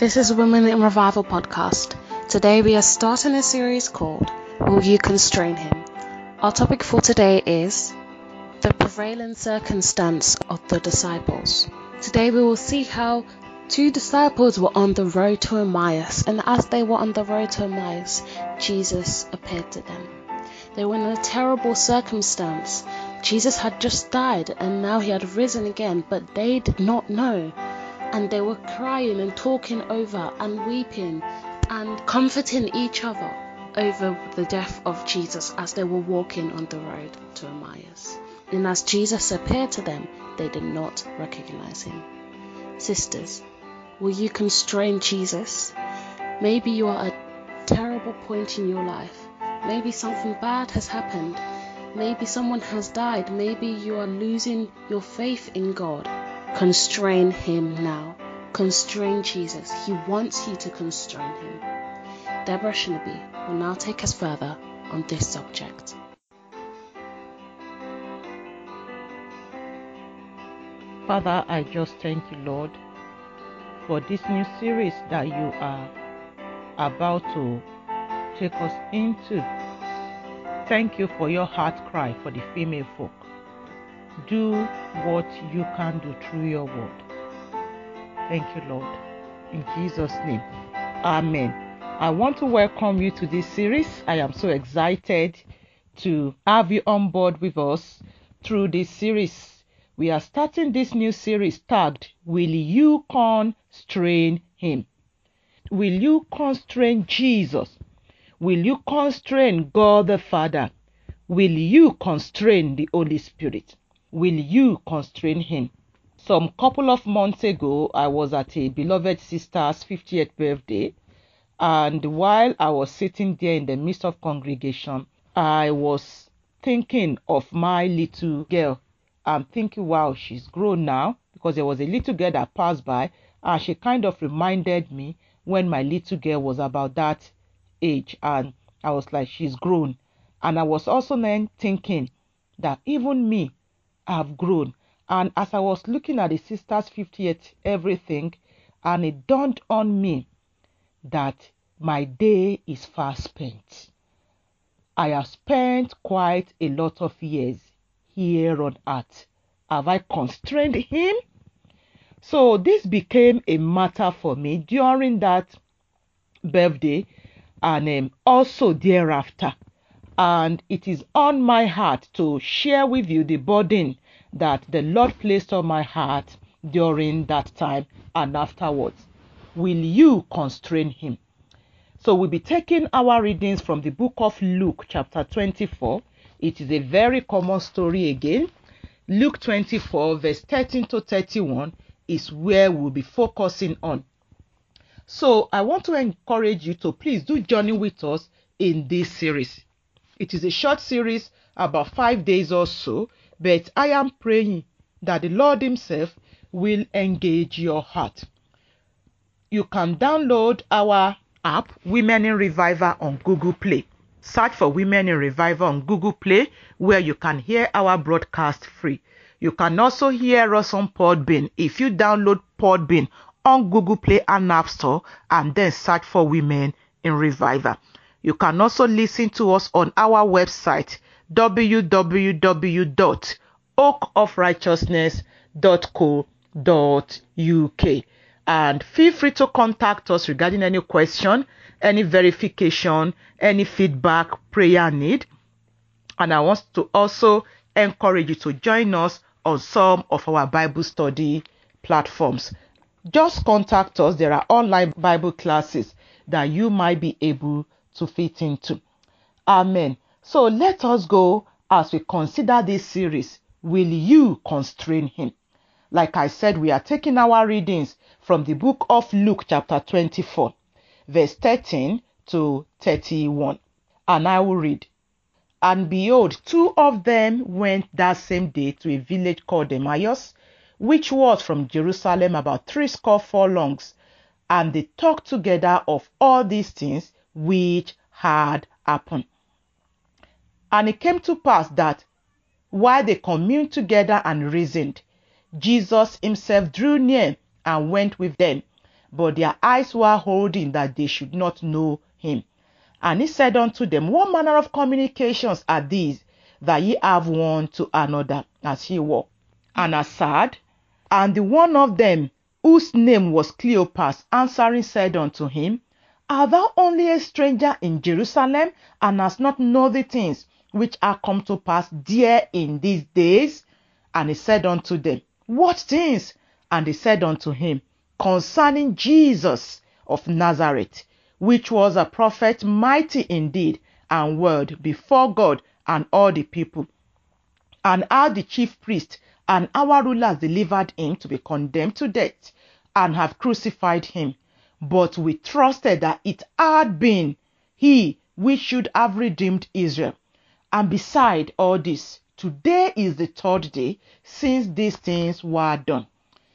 This is Women in Revival podcast. Today we are starting a series called Will You Constrain Him? Our topic for today is the prevailing circumstance of the disciples. Today we will see how two disciples were on the road to Emmaus, and as they were on the road to Emmaus, Jesus appeared to them. They were in a terrible circumstance. Jesus had just died and now he had risen again, but they did not know and they were crying and talking over and weeping and comforting each other over the death of Jesus as they were walking on the road to Emmaus. And as Jesus appeared to them, they did not recognize him. Sisters, will you constrain Jesus? Maybe you are at a terrible point in your life. Maybe something bad has happened. Maybe someone has died. Maybe you are losing your faith in God Constrain him now. Constrain Jesus. He wants you to constrain him. Deborah Shinabi will now take us further on this subject. Father, I just thank you, Lord, for this new series that you are about to take us into. Thank you for your heart cry for the female folk do what you can do through your word. Thank you, Lord. In Jesus' name. Amen. I want to welcome you to this series. I am so excited to have you on board with us through this series. We are starting this new series tagged Will You Constrain Him? Will you constrain Jesus? Will you constrain God the Father? Will you constrain the Holy Spirit? Will you constrain him? Some couple of months ago, I was at a beloved sister's 50th birthday, and while I was sitting there in the midst of congregation, I was thinking of my little girl. I'm thinking, wow, she's grown now because there was a little girl that passed by, and she kind of reminded me when my little girl was about that age, and I was like, she's grown. And I was also then thinking that even me, have grown. And as I was looking at the sister's 50th everything, and it dawned on me that my day is fast spent. I have spent quite a lot of years here on earth. Have I constrained him? So this became a matter for me during that birthday and um, also thereafter and it is on my heart to share with you the burden that the Lord placed on my heart during that time and afterwards. Will you constrain him? So we'll be taking our readings from the book of Luke, chapter 24. It is a very common story again. Luke 24, verse 13 to 31 is where we'll be focusing on. So I want to encourage you to please do journey with us in this series. It is a short series, about five days or so, but I am praying that the Lord Himself will engage your heart. You can download our app, Women in Revival, on Google Play. Search for Women in Revival on Google Play, where you can hear our broadcast free. You can also hear us on Podbean if you download Podbean on Google Play and App Store and then search for Women in Revival. You can also listen to us on our website www.oakofrighteousness.co.uk and feel free to contact us regarding any question, any verification, any feedback, prayer need. And I want to also encourage you to join us on some of our Bible study platforms. Just contact us. There are online Bible classes that you might be able to fit into. Amen. So let us go as we consider this series. Will you constrain him? Like I said, we are taking our readings from the book of Luke, chapter 24, verse 13 to 31. And I will read. And behold, two of them went that same day to a village called Emmaus, which was from Jerusalem about three score furlongs. And they talked together of all these things which had happened. And it came to pass that while they communed together and reasoned, Jesus himself drew near and went with them, but their eyes were holding that they should not know him. And he said unto them, What manner of communications are these that ye have one to another as ye walk? And aside, and the one of them, whose name was Cleopas, answering said unto him, Art thou only a stranger in Jerusalem, and hast not known the things which are come to pass there in these days? And he said unto them, What things? And they said unto him, Concerning Jesus of Nazareth, which was a prophet mighty in deed and word before God and all the people, and how the chief priests and our rulers delivered him to be condemned to death and have crucified him. But we trusted that it had been he which should have redeemed Israel. And beside all this, today is the third day since these things were done.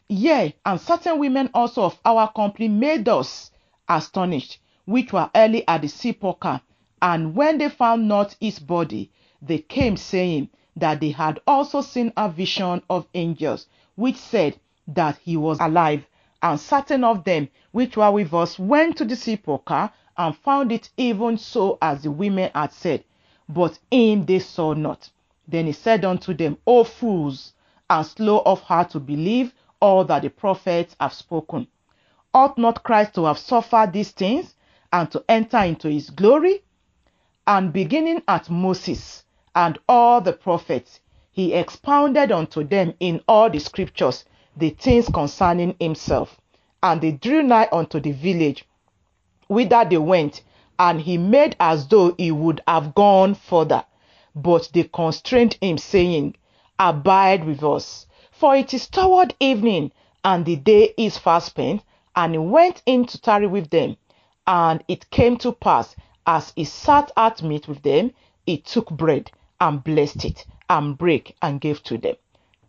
Yea, and certain women also of our company made us astonished, which were early at the sepulchre. And when they found not his body, they came saying that they had also seen a vision of angels, which said that he was alive. And certain of them which were with us went to the sepulchre and found it even so as the women had said, but him they saw not. Then he said unto them, O fools, and slow of heart to believe all that the prophets have spoken. Ought not Christ to have suffered these things and to enter into his glory? And beginning at Moses and all the prophets, he expounded unto them in all the scriptures the things concerning himself. And they drew nigh unto the village whither they went, and he made as though he would have gone further. But they constrained him, saying, Abide with us, for it is toward evening, and the day is fast spent. And he went in to tarry with them. And it came to pass, as he sat at meat with them, he took bread and blessed it, and brake and gave to them.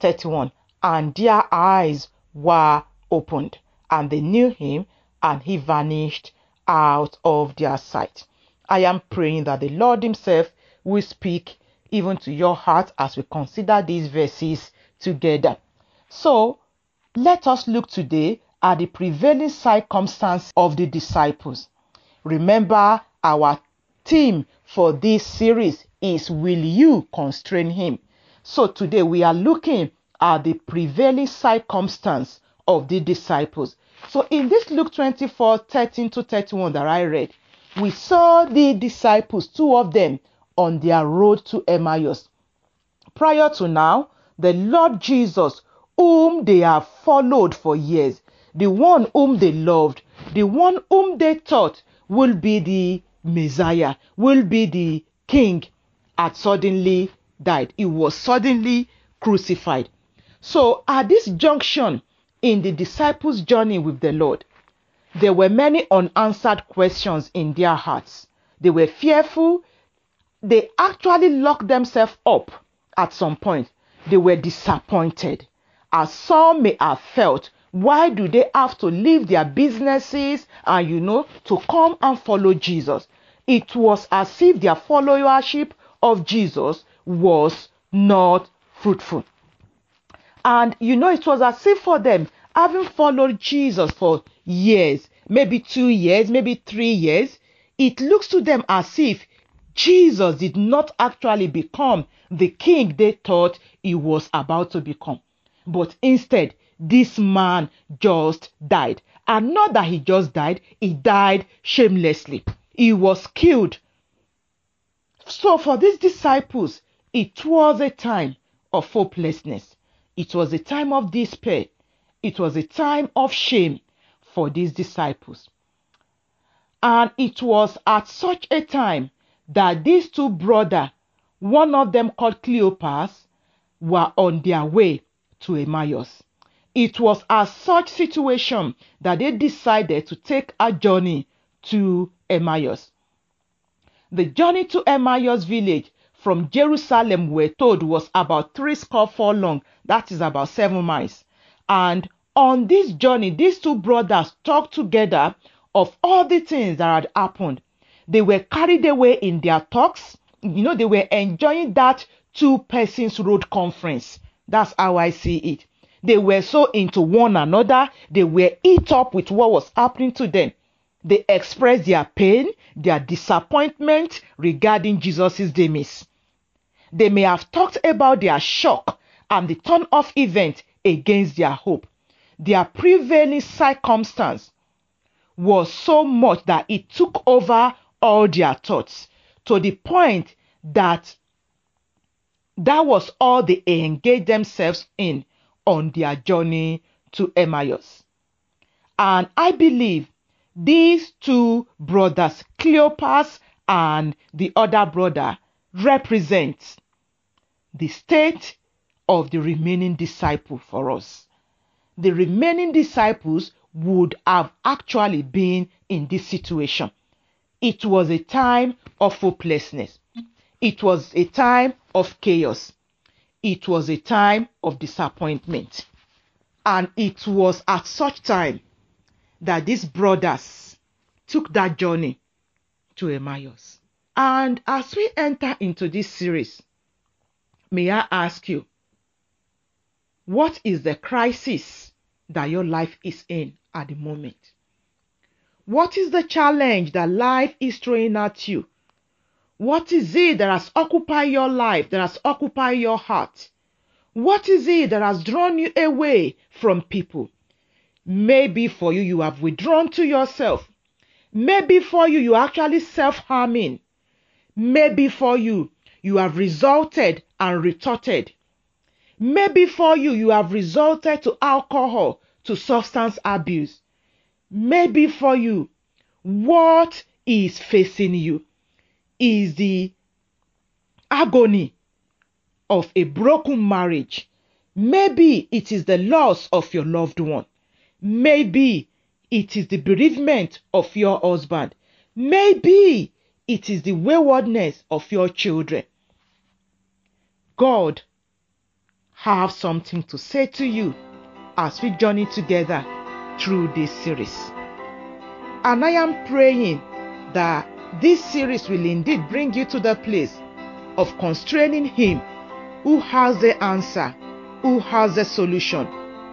31. And their eyes were opened, and they knew him, and he vanished out of their sight. I am praying that the Lord Himself will speak even to your heart as we consider these verses together. So, let us look today at the prevailing circumstance of the disciples. Remember, our theme for this series is Will You Constrain Him? So, today we are looking at the prevailing circumstance of the disciples. So, in this Luke 24 13 to 31 that I read, we saw the disciples, two of them, on their road to Emmaus. Prior to now, the Lord Jesus, whom they have followed for years, the one whom they loved, the one whom they thought will be the Messiah, will be the King, had suddenly died. He was suddenly crucified. So, at this junction in the disciples' journey with the Lord, there were many unanswered questions in their hearts. They were fearful. They actually locked themselves up at some point. They were disappointed. As some may have felt, why do they have to leave their businesses and, you know, to come and follow Jesus? It was as if their followership of Jesus was not fruitful. And, you know, it was as if for them, having followed Jesus for years, maybe two years, maybe three years, it looks to them as if Jesus did not actually become the king they thought he was about to become. But instead, this man just died. And not that he just died, he died shamelessly. He was killed. So for these disciples, it was a time of hopelessness. It was a time of despair. It was a time of shame for these disciples. And it was at such a time that these two brothers, one of them called Cleopas, were on their way to Emmaus. It was at such a situation that they decided to take a journey to Emmaus. The journey to Emmaus village from Jerusalem, we're told, was about three score furlong. That is about seven miles. And on this journey, these two brothers talked together of all the things that had happened. They were carried away in their talks. You know, they were enjoying that two persons road conference. That's how I see it. They were so into one another, they were eat up with what was happening to them. They expressed their pain, their disappointment regarding Jesus' demise. They may have talked about their shock and the turn off event against their hope. Their prevailing circumstance was so much that it took over all their thoughts to the point that that was all they engaged themselves in on their journey to Emmaus. And I believe these two brothers, Cleopas and the other brother, represent the state of the remaining disciple for us. The remaining disciples would have actually been in this situation. It was a time of hopelessness. It was a time of chaos. It was a time of disappointment. And it was at such time that these brothers took that journey to Emmaus. And as we enter into this series, may I ask you, what is the crisis that your life is in at the moment? What is the challenge that life is throwing at you? What is it that has occupied your life, that has occupied your heart? What is it that has drawn you away from people? Maybe for you, you have withdrawn to yourself. Maybe for you, you are actually self harming. Maybe for you, you have resulted and retorted. Maybe for you, you have resulted to alcohol, to substance abuse. Maybe for you, what is facing you is the agony of a broken marriage. Maybe it is the loss of your loved one. Maybe it is the bereavement of your husband. Maybe it is the waywardness of your children. God have something to say to you as we journey together through this series. And I am praying that this series will indeed bring you to the place of constraining Him who has the answer, who has the solution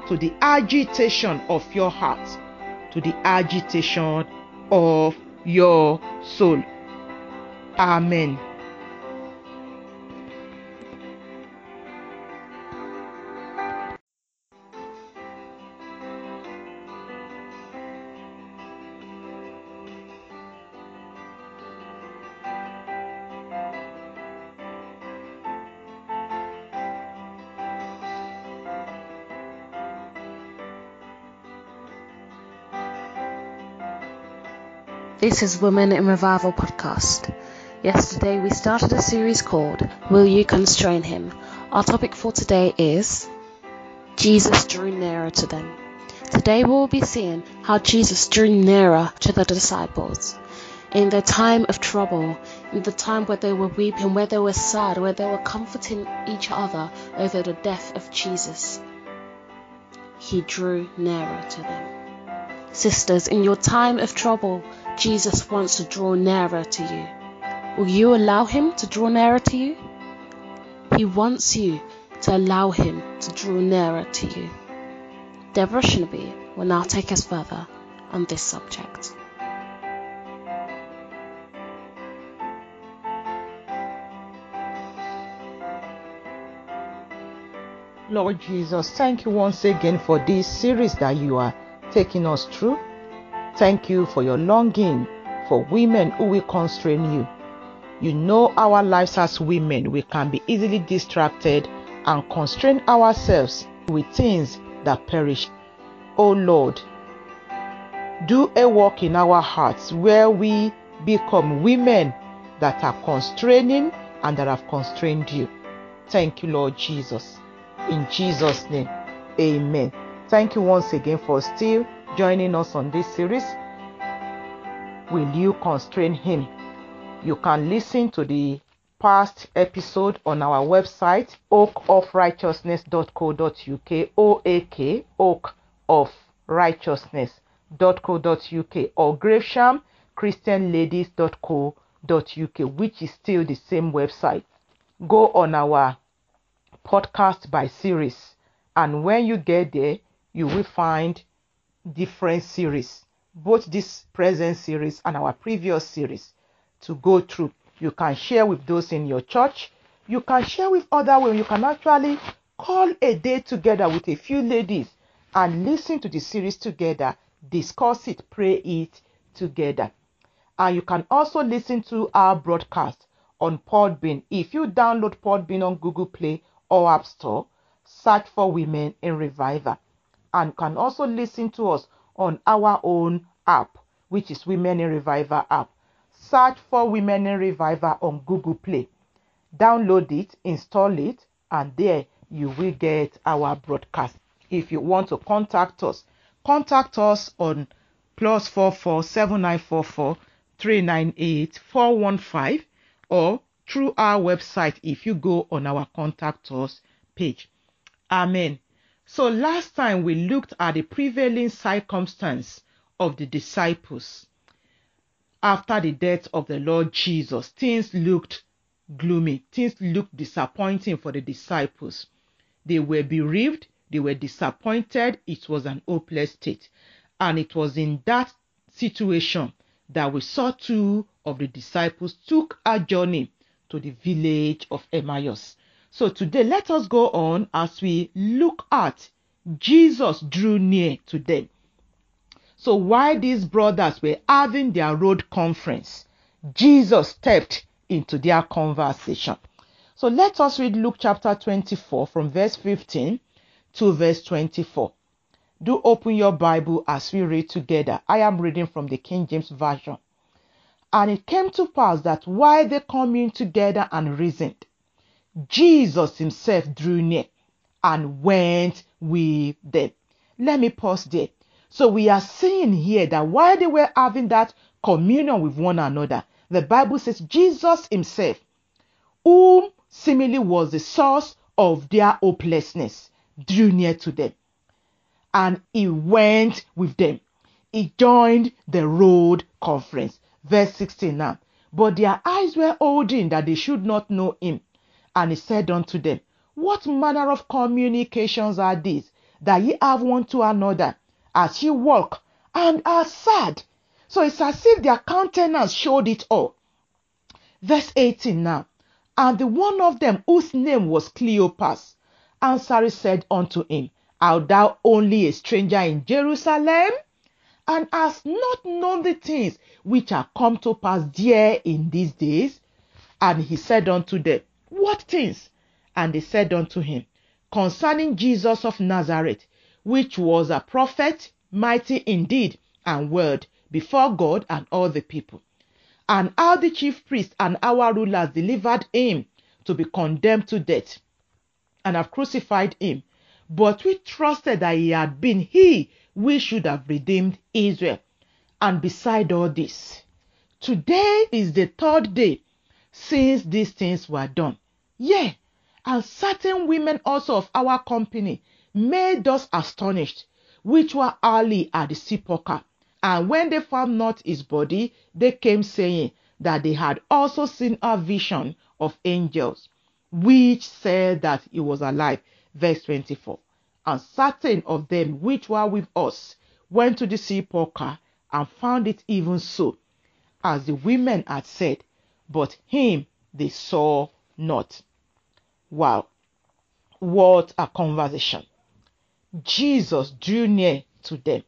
to the agitation of your heart, to the agitation of your soul. Amen. This is Women in Revival podcast. Yesterday we started a series called Will You Constrain Him? Our topic for today is Jesus drew nearer to them. Today we will be seeing how Jesus drew nearer to the disciples. In their time of trouble, in the time where they were weeping, where they were sad, where they were comforting each other over the death of Jesus, he drew nearer to them. Sisters, in your time of trouble, Jesus wants to draw nearer to you. Will you allow him to draw nearer to you? He wants you to allow him to draw nearer to you. Deborah Shinabi will now take us further on this subject. Lord Jesus, thank you once again for this series that you are taking us through. Thank you for your longing for women who will constrain you. You know our lives as women, we can be easily distracted and constrain ourselves with things that perish. Oh Lord, do a work in our hearts where we become women that are constraining and that have constrained you. Thank you, Lord Jesus. In Jesus' name, amen. Thank you once again for still joining us on this series. Will you constrain him? You can listen to the past episode on our website oakofrighteousness.co.uk oak oak of righteousness.co.uk or graveshamchristianladies.co.uk which is still the same website. Go on our podcast by series And when you get there, you will find different series, both this present series and our previous series to go through. You can share with those in your church. You can share with other women. You can actually call a day together with a few ladies and listen to the series together, discuss it, pray it together. And you can also listen to our broadcast on Podbean. If you download Podbean on Google Play or App Store, search for Women in Revival. And can also listen to us on our own app, which is Women in Revival app. Search for Women in Revival on Google Play. Download it, install it, and there you will get our broadcast. If you want to contact us, contact us on plus four four seven nine four four three nine eight four one five or through our website if you go on our contact us page. Amen. So last time we looked at the prevailing circumstance of the disciples after the death of the Lord Jesus. Things looked gloomy, things looked disappointing for the disciples. They were bereaved, they were disappointed, it was an hopeless state. And it was in that situation that we saw two of the disciples took a journey to the village of Emmaus. So today let us go on as we look at Jesus drew near to them. So while these brothers were having their road conference, Jesus stepped into their conversation. So let us read Luke chapter 24 from verse 15 to verse 24. Do open your Bible as we read together. I am reading from the King James Version. And it came to pass that while they communed together and reasoned, Jesus himself drew near and went with them. Let me pause there. So we are seeing here that while they were having that communion with one another, the Bible says Jesus himself, whom seemingly was the source of their hopelessness, drew near to them. And he went with them. He joined the road conference. Verse 16 now. But their eyes were holding that they should not know him. And he said unto them, What manner of communications are these that ye have one to another as ye walk and are sad? So it's as if their countenance showed it all. Verse 18 now. And the one of them whose name was Cleopas answered said unto him, Art thou only a stranger in Jerusalem? And hast not known the things which are come to pass there in these days? And he said unto them, what things? And they said unto him, Concerning Jesus of Nazareth, which was a prophet, mighty indeed and word before God and all the people. And how the chief priests and our rulers delivered him to be condemned to death, and have crucified him. But we trusted that he had been he we should have redeemed Israel. And beside all this, today is the third day since these things were done. Yea, and certain women also of our company made us astonished, which were early at the sepulchre. And when they found not his body, they came saying that they had also seen a vision of angels, which said that he was alive. Verse 24. And certain of them which were with us went to the sepulchre and found it even so, as the women had said, but him they saw not. Wow, what a conversation. Jesus drew near to them.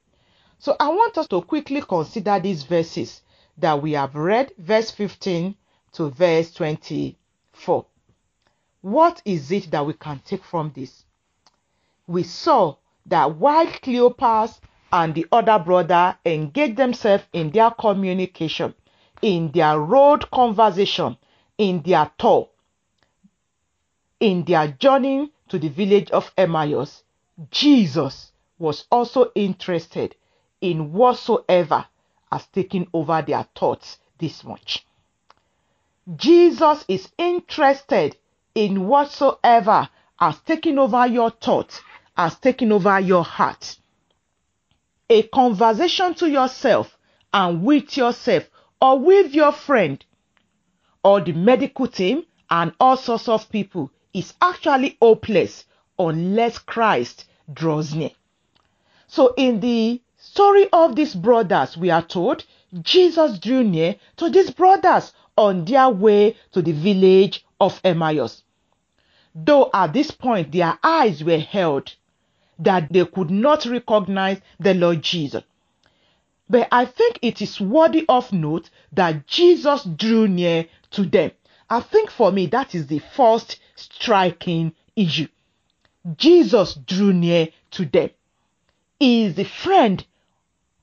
So I want us to quickly consider these verses that we have read, verse 15 to verse 24. What is it that we can take from this? We saw that while Cleopas and the other brother engaged themselves in their communication, in their road conversation, in their talk, in their journey to the village of Emmaus, Jesus was also interested in whatsoever has taken over their thoughts this much. Jesus is interested in whatsoever has taken over your thoughts, has taken over your heart. A conversation to yourself and with yourself or with your friend or the medical team and all sorts of people is actually hopeless unless Christ draws near. So, in the story of these brothers, we are told Jesus drew near to these brothers on their way to the village of Emmaus. Though at this point their eyes were held, that they could not recognize the Lord Jesus. But I think it is worthy of note that Jesus drew near to them. I think for me that is the first striking issue. Jesus drew near to them. He is the friend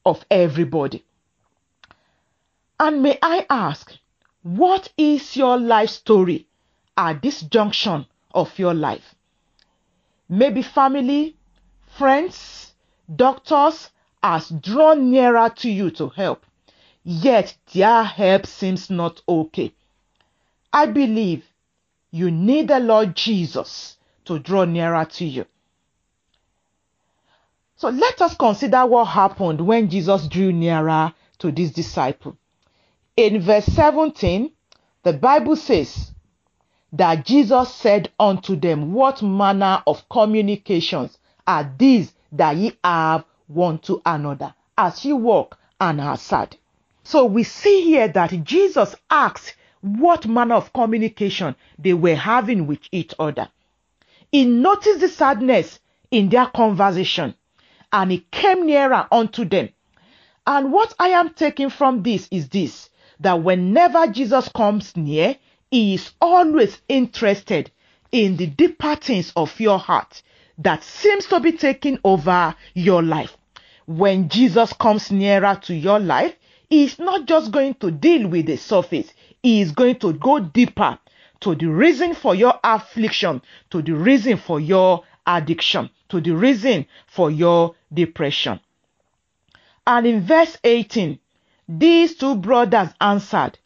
of everybody. And may I ask, what is your life story at this junction of your life? Maybe family, friends, doctors has drawn nearer to you to help, yet their help seems not okay. I believe you need the Lord Jesus to draw nearer to you. So let us consider what happened when Jesus drew nearer to this disciple. In verse 17, the Bible says that Jesus said unto them, What manner of communications are these that ye have one to another as ye walk and are sad? So we see here that Jesus asked what manner of communication they were having with each other. He noticed the sadness in their conversation and he came nearer unto them. And what I am taking from this is this that whenever Jesus comes near, he is always interested in the deeper things of your heart that seems to be taking over your life. When Jesus comes nearer to your life, he is not just going to deal with the surface, he is going to go deeper to the reason for your affliction, to the reason for your addiction, to the reason for your depression. And in verse 18, these two brothers answered.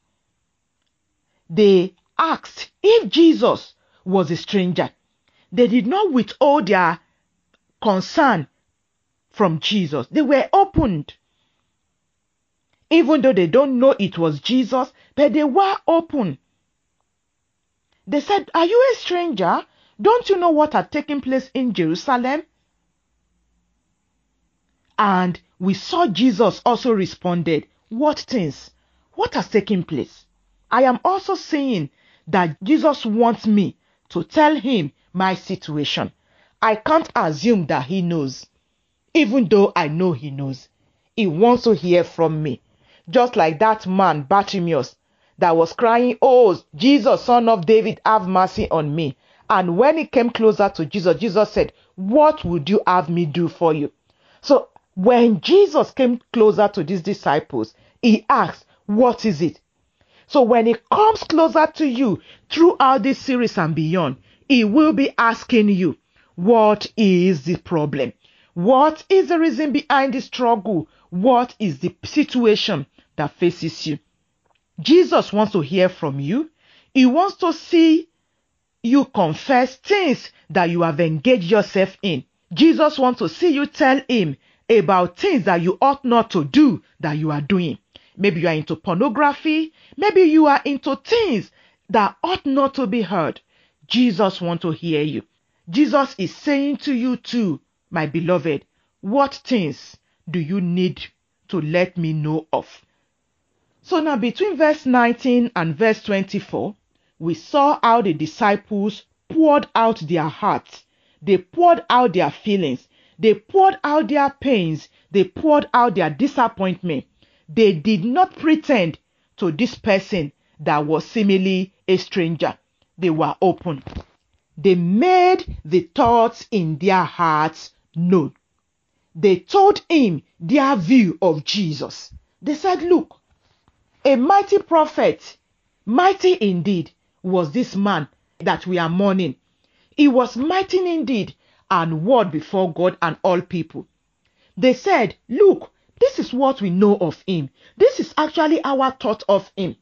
They asked if Jesus was a stranger. They did not withhold their concern from Jesus. They were opened. Even though they don't know it was Jesus, but they were open. They said, Are you a stranger? Don't you know what had taken place in Jerusalem? And we saw Jesus also responded, What things? What has taken place? I am also saying that Jesus wants me to tell him my situation. I can't assume that he knows, even though I know he knows. He wants to hear from me. Just like that man, Bartimaeus, that was crying, Oh, Jesus, son of David, have mercy on me. And when he came closer to Jesus, Jesus said, What would you have me do for you? So when Jesus came closer to these disciples, he asked, What is it? So when he comes closer to you throughout this series and beyond, he will be asking you, What is the problem? What is the reason behind the struggle? What is the situation that faces you? Jesus wants to hear from you. He wants to see you confess things that you have engaged yourself in. Jesus wants to see you tell him about things that you ought not to do that you are doing. Maybe you are into pornography. Maybe you are into things that ought not to be heard. Jesus wants to hear you. Jesus is saying to you too, my beloved, what things do you need to let me know of? So now between verse 19 and verse 24, we saw how the disciples poured out their hearts. They poured out their feelings. They poured out their pains. They poured out their disappointment. They did not pretend to this person that was seemingly a stranger. They were open. They made the thoughts in their hearts known. They told him their view of Jesus. They said, Look, a mighty prophet, mighty indeed, was this man that we are mourning. He was mighty indeed and word before God and all people. They said, Look, this is what we know of him. This is actually our thought of him.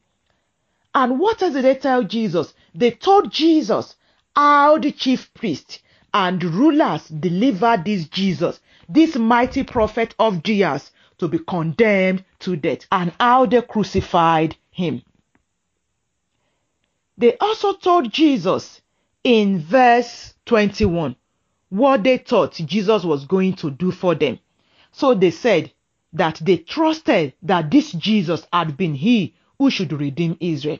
And what did they tell Jesus? They told Jesus how the chief priest and rulers delivered this Jesus, this mighty prophet of Jesus, to be condemned to death, and how they crucified him. They also told Jesus in verse 21 what they thought Jesus was going to do for them. So they said that they trusted that this Jesus had been he who should redeem Israel.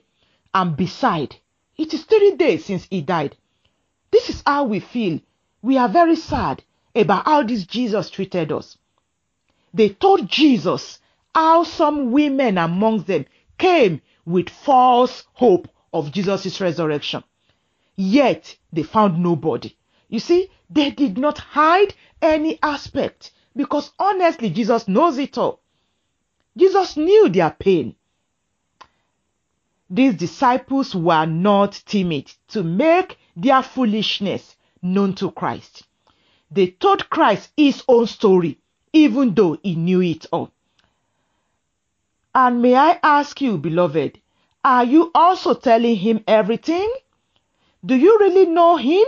And beside, it is three days since he died. This is how we feel. We are very sad about how this Jesus treated us. They told Jesus how some women among them came with false hope of Jesus' resurrection. Yet they found nobody. You see, they did not hide any aspect because honestly, Jesus knows it all. Jesus knew their pain. These disciples were not timid to make their foolishness known to Christ. They told Christ his own story, even though he knew it all. And may I ask you, beloved, are you also telling him everything? Do you really know him?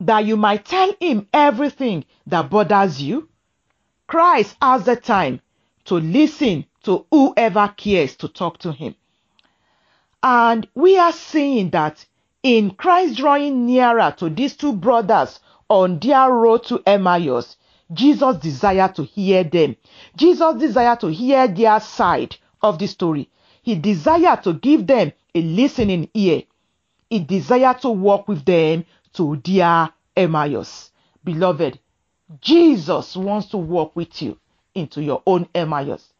That you might tell him everything that bothers you? Christ has the time to listen to whoever cares to talk to him. And we are seeing that in Christ drawing nearer to these two brothers on their road to Emmaus, Jesus desired to hear them. Jesus desired to hear their side of the story. He desired to give them a listening ear. He desired to walk with them to their Emmaus. Beloved, Jesus wants to walk with you into your own Emmaus.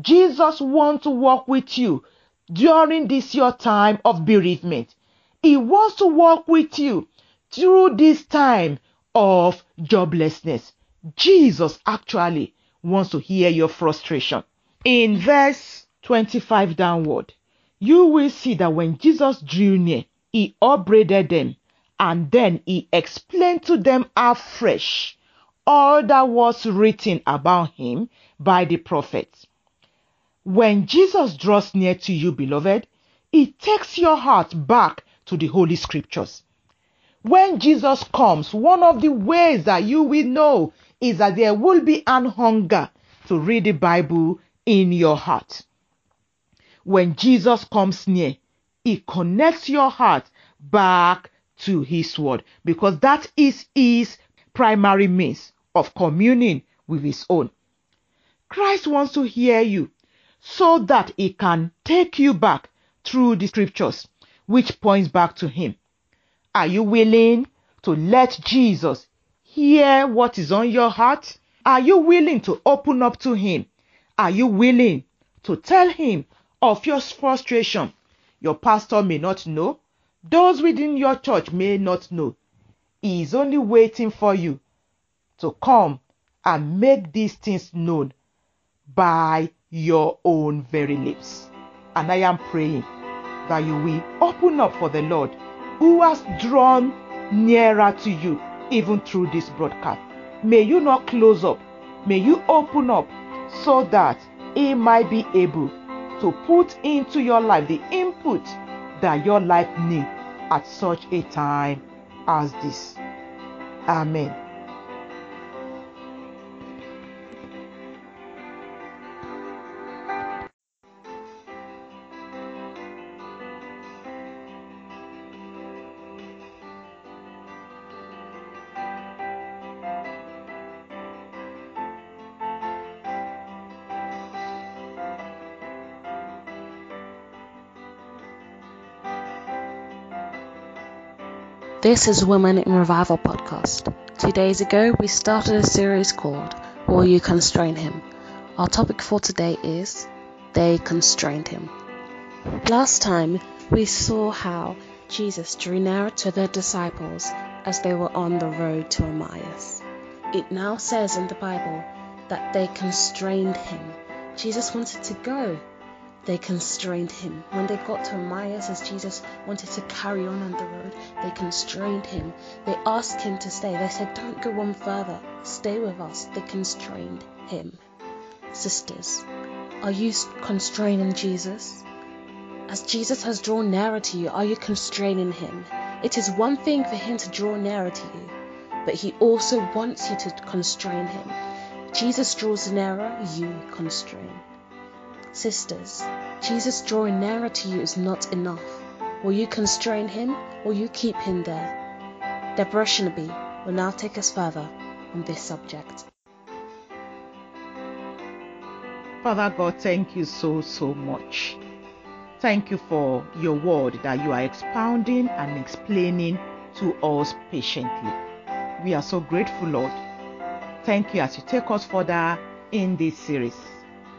Jesus wants to walk with you during this your time of bereavement. He wants to walk with you through this time of joblessness. Jesus actually wants to hear your frustration. In verse 25 downward, you will see that when Jesus drew near, he upbraided them and then he explained to them afresh all that was written about him by the prophets. When Jesus draws near to you, beloved, he takes your heart back to the Holy Scriptures. When Jesus comes, one of the ways that you will know is that there will be an hunger to read the Bible in your heart. When Jesus comes near, he connects your heart back to his word because that is his primary means of communing with his own. Christ wants to hear you so that he can take you back through the scriptures, which points back to him. Are you willing to let Jesus hear what is on your heart? Are you willing to open up to him? Are you willing to tell him of your frustration? Your pastor may not know. Those within your church may not know. He is only waiting for you to come and make these things known by your own very lips. And I am praying that you will open up for the Lord who has drawn nearer to you even through this broadcast. May you not close up. May you open up so that He might be able to put into your life the input that your life needs at such a time as this. Amen. This is Women in Revival podcast. Two days ago, we started a series called Will You Constrain Him? Our topic for today is They Constrained Him. Last time, we saw how Jesus drew nearer to the disciples as they were on the road to Emmaus. It now says in the Bible that they constrained him. Jesus wanted to go, they constrained him. When they got to Emmaus, as Jesus wanted to carry on on the road, they constrained him. They asked him to stay. They said, Don't go on further, stay with us. They constrained him. Sisters, are you constraining Jesus? As Jesus has drawn nearer to you, are you constraining him? It is one thing for him to draw nearer to you, but he also wants you to constrain him. Jesus draws nearer, you constrain. Sisters, Jesus drawing nearer to you is not enough. Will you constrain him or you keep him there? Deborah Shinabi will now take us further on this subject. Father God, thank you so, so much. Thank you for your word that you are expounding and explaining to us patiently. We are so grateful, Lord. Thank you as you take us further in this series.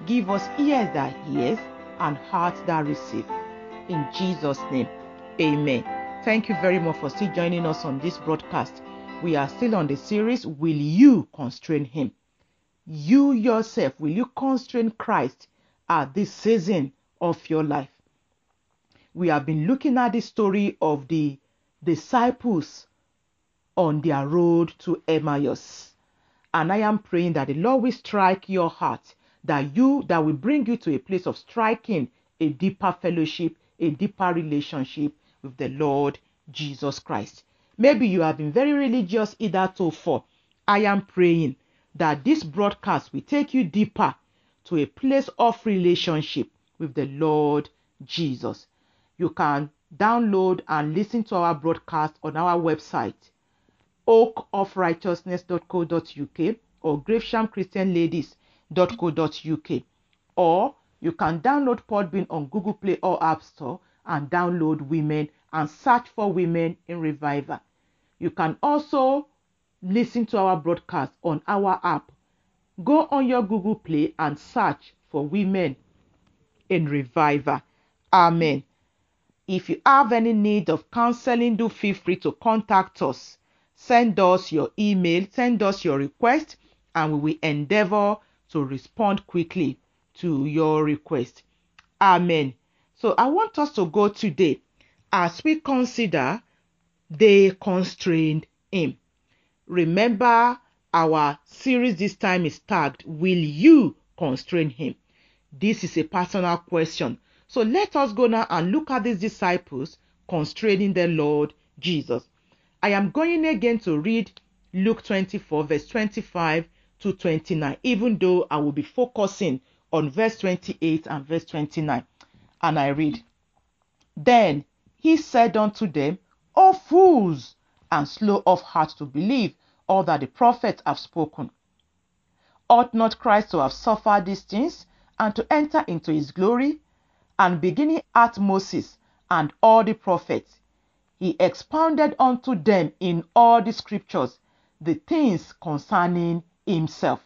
Give us ears that hears and hearts that receive. In Jesus' name, amen. Thank you very much for still joining us on this broadcast. We are still on the series Will You Constrain Him? You yourself, will you constrain Christ at this season of your life? We have been looking at the story of the disciples on their road to Emmaus. And I am praying that the Lord will strike your heart, that you that will bring you to a place of striking a deeper fellowship, a deeper relationship with the Lord Jesus Christ. Maybe you have been very religious hitherto for. I am praying that this broadcast will take you deeper to a place of relationship with the Lord Jesus. You can download and listen to our broadcast on our website, oakofrighteousness.co.uk or graveshamchristianladies.co.uk or you can download Podbean on Google Play or App Store and download Women and search for Women in Revival. You can also listen to our broadcast on our app. Go on your Google Play and search for Women in Revival. Amen. If you have any need of counseling, do feel free to contact us. Send us your email, send us your request, and we will endeavor to respond quickly to your request. Amen. So I want us to go today as we consider they constrained him. Remember, our series this time is tagged Will You Constrain Him? This is a personal question. So let us go now and look at these disciples constraining the Lord Jesus. I am going again to read Luke 24, verse 25 to 29, even though I will be focusing on verse 28 and verse 29. And I read, Then he said unto them, O fools, and slow of heart to believe all that the prophets have spoken. Ought not Christ to have suffered these things and to enter into his glory? And beginning at Moses and all the prophets, he expounded unto them in all the scriptures the things concerning himself.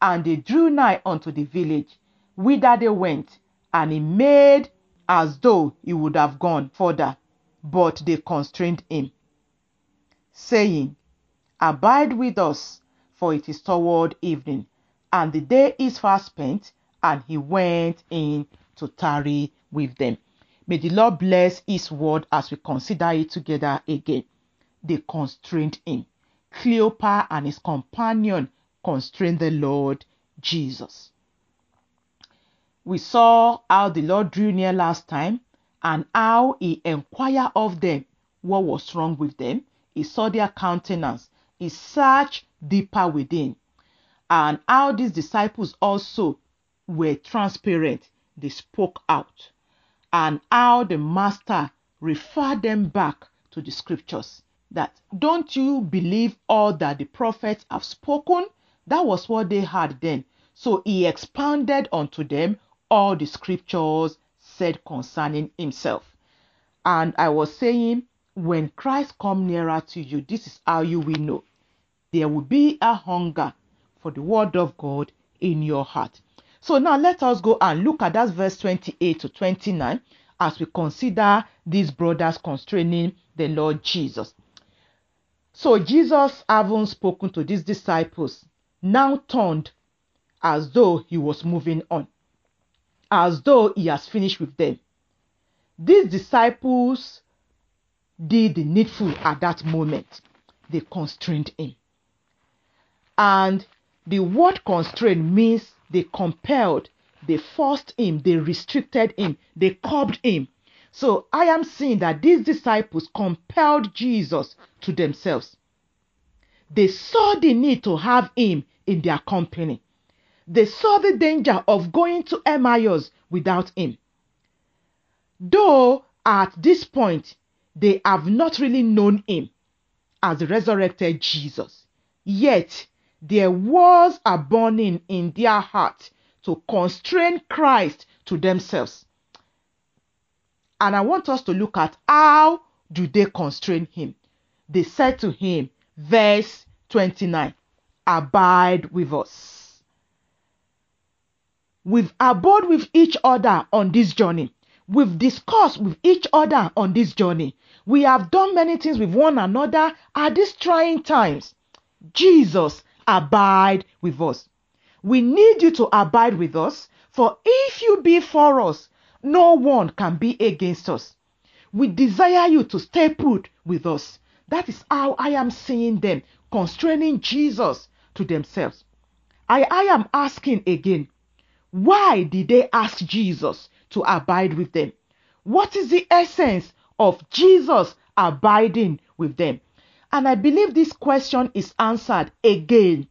And they drew nigh unto the village whither they went, and he made as though he would have gone further, but they constrained him, saying, Abide with us, for it is toward evening, and the day is fast spent. And he went in to tarry with them. May the Lord bless his word as we consider it together again. They constrained him. Cleopas and his companion constrained the Lord Jesus. We saw how the Lord drew near last time and how he inquired of them what was wrong with them. He saw their countenance. He searched deeper within. And how these disciples also were transparent. They spoke out. And how the master referred them back to the scriptures. That don't you believe all that the prophets have spoken? That was what they had then. So he expounded unto them all the scriptures said concerning himself. And I was saying, when Christ come nearer to you, this is how you will know. There will be a hunger for the word of God in your heart. So now let us go and look at that verse 28 to 29 as we consider these brothers constraining the Lord Jesus. So Jesus, having spoken to these disciples, now turned as though he was moving on as though he has finished with them. These disciples did the needful at that moment. They constrained him. And the word constrained means they compelled, they forced him, they restricted him, they curbed him. So I am seeing that these disciples compelled Jesus to themselves. They saw the need to have him in their company. They saw the danger of going to Emmaus without him. Though at this point they have not really known him, as resurrected Jesus. Yet there was a burning in their heart to constrain Christ to themselves. And I want us to look at how do they constrain him. They said to him, verse 29, abide with us. We've abode with each other on this journey. We've discussed with each other on this journey. We have done many things with one another at these trying times. Jesus, abide with us. We need you to abide with us, for if you be for us, no one can be against us. We desire you to stay put with us. That is how I am seeing them constraining Jesus to themselves. I, I am asking again, why did they ask Jesus to abide with them? What is the essence of Jesus abiding with them? And I believe this question is answered again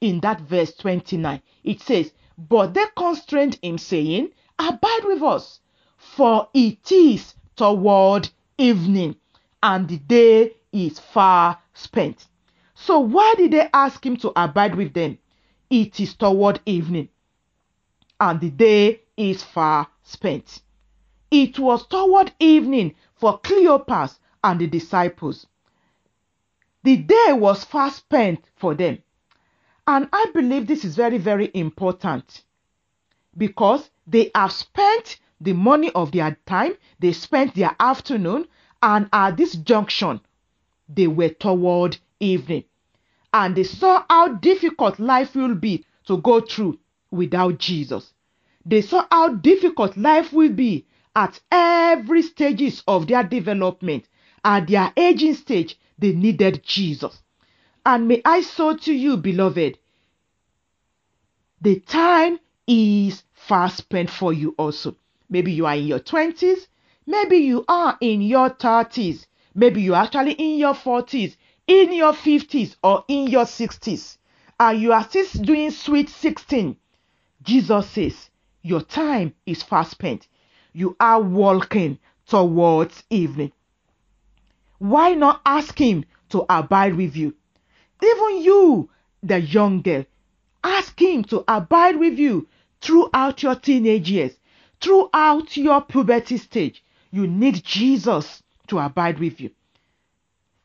in that verse 29. It says, But they constrained him, saying, Abide with us, for it is toward evening, and the day is far spent. So, why did they ask him to abide with them? It is toward evening, and the day is far spent. It was toward evening for Cleopas and the disciples. The day was far spent for them. And I believe this is very, very important because they have spent the money of their time, they spent their afternoon, and at this junction, they were toward evening. And they saw how difficult life will be to go through without Jesus. They saw how difficult life will be at every stages of their development. At their aging stage, they needed Jesus. And may I say to you, beloved, the time is fast spent for you also. Maybe you are in your 20s, maybe you are in your 30s, maybe you are actually in your 40s, in your 50s, or in your 60s, and you are still doing sweet 16. Jesus says, Your time is fast spent. You are walking towards evening. Why not ask Him to abide with you? Even you, the young girl, ask Him to abide with you throughout your teenage years, throughout your puberty stage. You need Jesus to abide with you.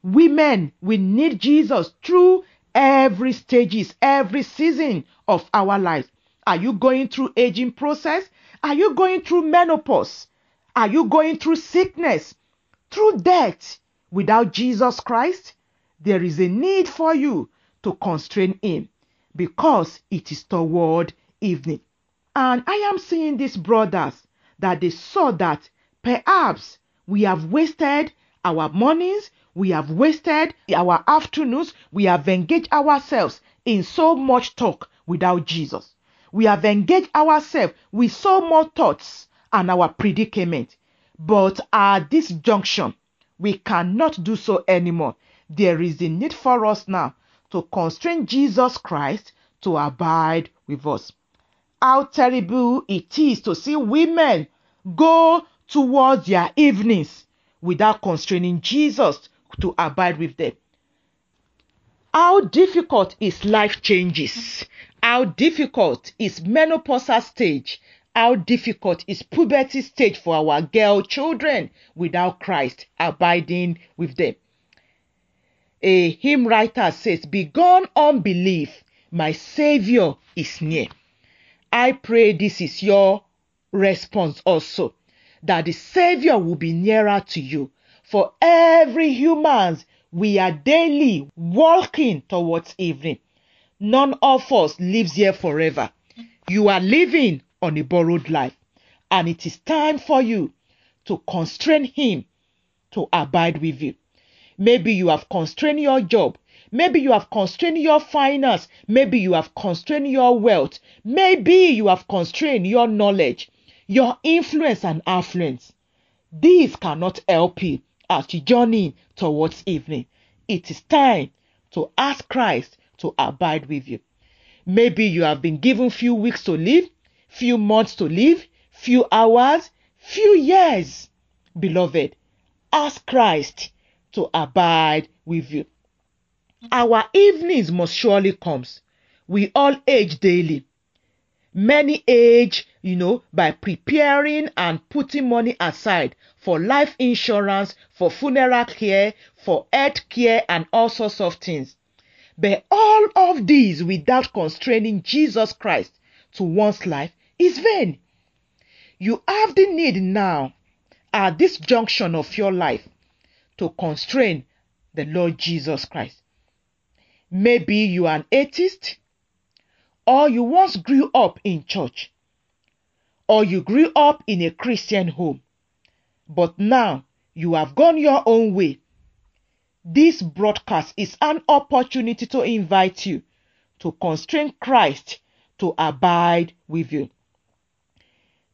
Women, we need Jesus through every stages, every season of our lives. Are you going through aging process? Are you going through menopause? Are you going through sickness? Through death? Without Jesus Christ, there is a need for you to constrain him because it is toward evening. And I am seeing these brothers that they saw that perhaps we have wasted our mornings, we have wasted our afternoons, we have engaged ourselves in so much talk without Jesus. We have engaged ourselves with so much thoughts and our predicament. But at this junction, we cannot do so anymore. There is a need for us now to constrain Jesus Christ to abide with us. How terrible it is to see women go towards their evenings without constraining Jesus to abide with them. How difficult is life changes? How difficult is menopausal stage? How difficult is puberty stage for our girl children without Christ abiding with them? A hymn writer says, Begone unbelief, my Savior is near. I pray this is your response also, that the Savior will be nearer to you. For every humans, we are daily walking towards evening. None of us lives here forever. You are living on a borrowed life, and it is time for you to constrain Him to abide with you. Maybe you have constrained your job. Maybe you have constrained your finance. Maybe you have constrained your wealth. Maybe you have constrained your knowledge, your influence and affluence. These cannot help you as you journey towards evening. It is time to ask Christ to abide with you. Maybe you have been given few weeks to live, few months to live, few hours, few years. Beloved, ask Christ to abide with you. Our evenings must surely comes. We all age daily. Many age, you know, by preparing and putting money aside for life insurance, for funeral care, for health care, and all sorts of things. But all of these without constraining Jesus Christ to one's life is vain. You have the need now, at this junction of your life, to constrain the Lord Jesus Christ. Maybe you are an atheist, or you once grew up in church, or you grew up in a Christian home, but now you have gone your own way. This broadcast is an opportunity to invite you to constrain Christ to abide with you.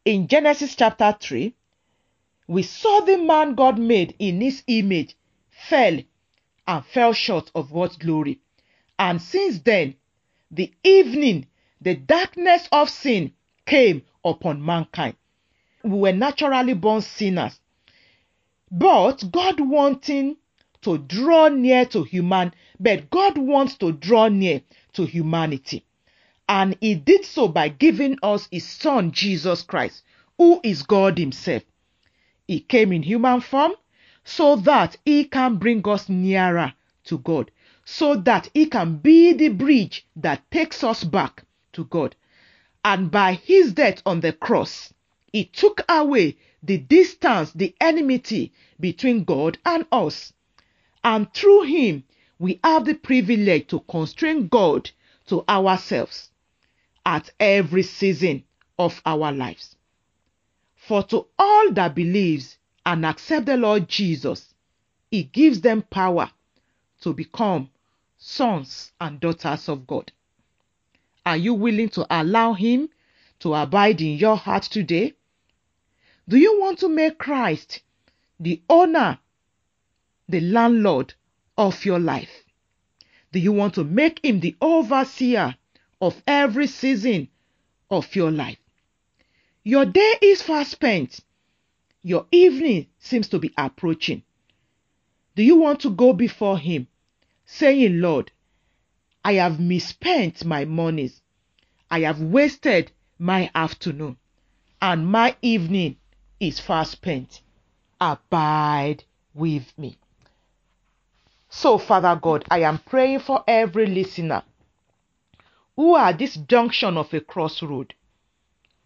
In Genesis chapter 3, we saw the man God made in his image fell and fell short of God's glory. And since then, the evening, the darkness of sin came upon mankind. We were naturally born sinners. But God wanting to draw near to human, but God wants to draw near to humanity. And he did so by giving us his son Jesus Christ, who is God himself. He came in human form so that he can bring us nearer to God so that he can be the bridge that takes us back to God. And by his death on the cross, he took away the distance, the enmity between God and us. And through him, we have the privilege to constrain God to ourselves at every season of our lives. For to all that believes and accept the Lord Jesus, he gives them power to become sons and daughters of God. Are you willing to allow Him to abide in your heart today? Do you want to make Christ the owner, the landlord of your life? Do you want to make Him the overseer of every season of your life? Your day is fast spent. Your evening seems to be approaching. Do you want to go before Him saying, Lord, I have misspent my monies. I have wasted my afternoon, and my evening is fast spent. Abide with me. So, Father God, I am praying for every listener who are at this junction of a crossroad.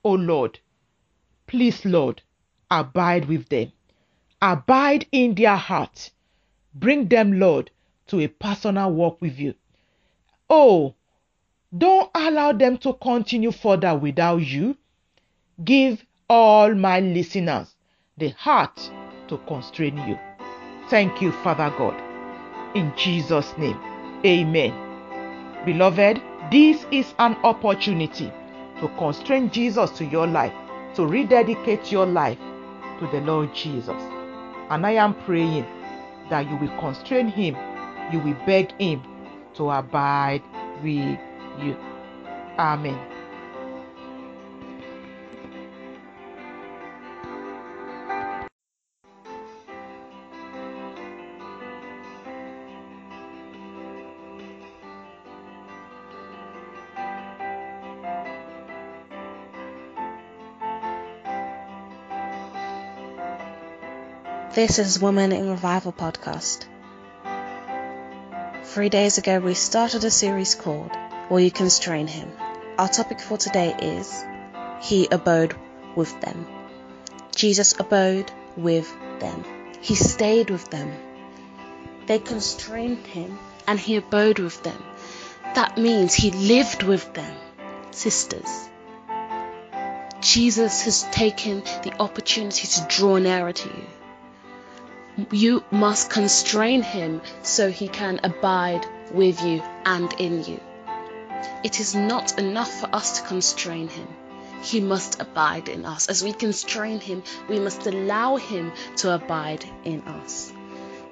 Oh Lord, please, Lord, abide with them. Abide in their heart. Bring them, Lord, to a personal walk with you. Oh, don't allow them to continue further without you. Give all my listeners the heart to constrain you. Thank you, Father God. In Jesus' name, amen. Beloved, this is an opportunity to constrain Jesus to your life, to rededicate your life to the Lord Jesus. And I am praying that you will constrain him you will beg Him to abide with you. Amen. This is Woman in Revival podcast. Three days ago, we started a series called Will You Constrain Him? Our topic for today is He abode with them. Jesus abode with them. He stayed with them. They constrained him and he abode with them. That means he lived with them. Sisters, Jesus has taken the opportunity to draw nearer to you you must constrain him so he can abide with you and in you. It is not enough for us to constrain him. He must abide in us. As we constrain him, we must allow him to abide in us.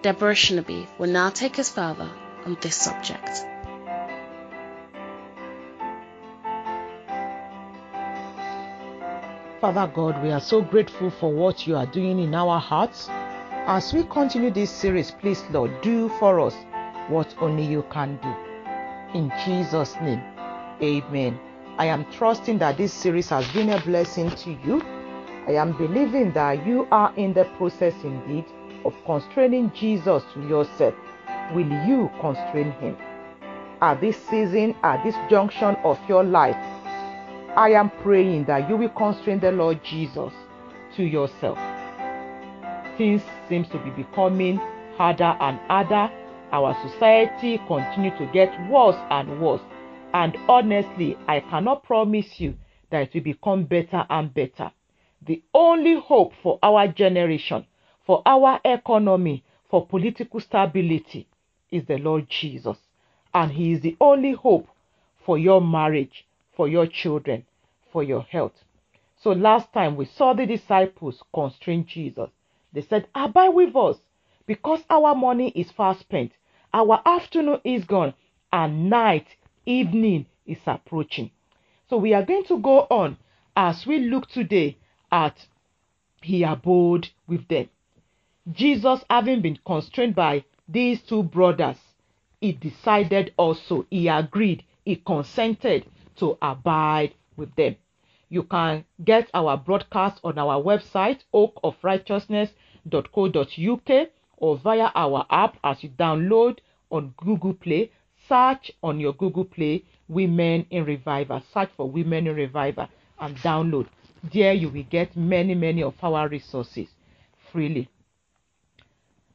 Deborah Shinabi will now take us further on this subject. Father God, we are so grateful for what you are doing in our hearts. As we continue this series, please, Lord, do for us what only you can do. In Jesus' name, amen. I am trusting that this series has been a blessing to you. I am believing that you are in the process indeed of constraining Jesus to yourself. Will you constrain him? At this season, at this junction of your life, I am praying that you will constrain the Lord Jesus to yourself. Things seems to be becoming harder and harder. Our society continue to get worse and worse. And honestly, I cannot promise you that it will become better and better. The only hope for our generation, for our economy, for political stability is the Lord Jesus. And He is the only hope for your marriage, for your children, for your health. So last time we saw the disciples constrain Jesus. They said, Abide with us because our money is fast spent. Our afternoon is gone and night, evening is approaching. So we are going to go on as we look today at he abode with them. Jesus, having been constrained by these two brothers, he decided also, he agreed, he consented to abide with them. You can get our broadcast on our website, oakofrighteousness.co.uk, or via our app as you download on Google Play. Search on your Google Play Women in Revival. Search for Women in Revival and download. There you will get many, many of our resources freely.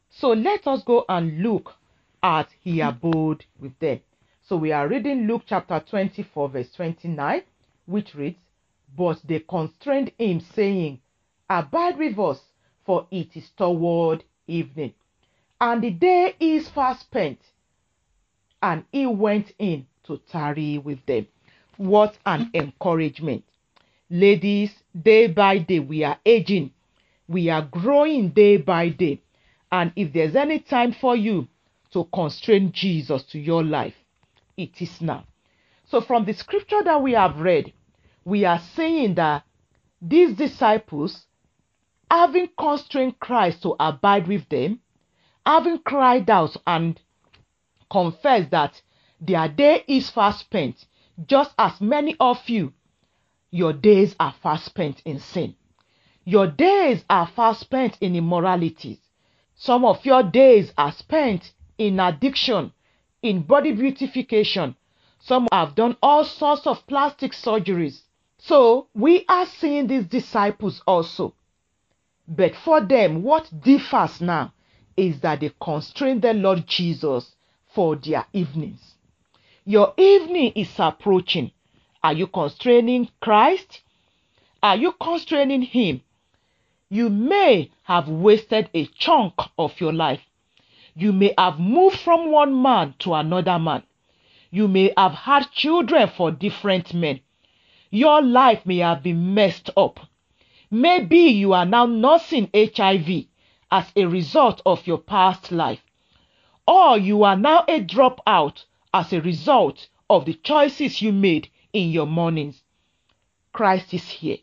So let us go and look at he abode with them. So we are reading Luke chapter 24, verse 29, which reads, But they constrained him, saying, Abide with us, for it is toward evening, and the day is fast spent. And he went in to tarry with them. What an encouragement! Ladies, day by day we are aging, we are growing day by day. And if there's any time for you to constrain Jesus to your life, it is now. So, from the scripture that we have read, we are saying that these disciples, having constrained Christ to abide with them, having cried out and confessed that their day is fast spent, just as many of you, your days are fast spent in sin. Your days are fast spent in immoralities. Some of your days are spent in addiction, in body beautification. Some have done all sorts of plastic surgeries. So we are seeing these disciples also. But for them, what differs now is that they constrain the Lord Jesus for their evenings. Your evening is approaching. Are you constraining Christ? Are you constraining Him? You may have wasted a chunk of your life. You may have moved from one man to another man. You may have had children for different men. Your life may have been messed up. Maybe you are now nursing HIV as a result of your past life. Or you are now a dropout as a result of the choices you made in your mornings. Christ is here.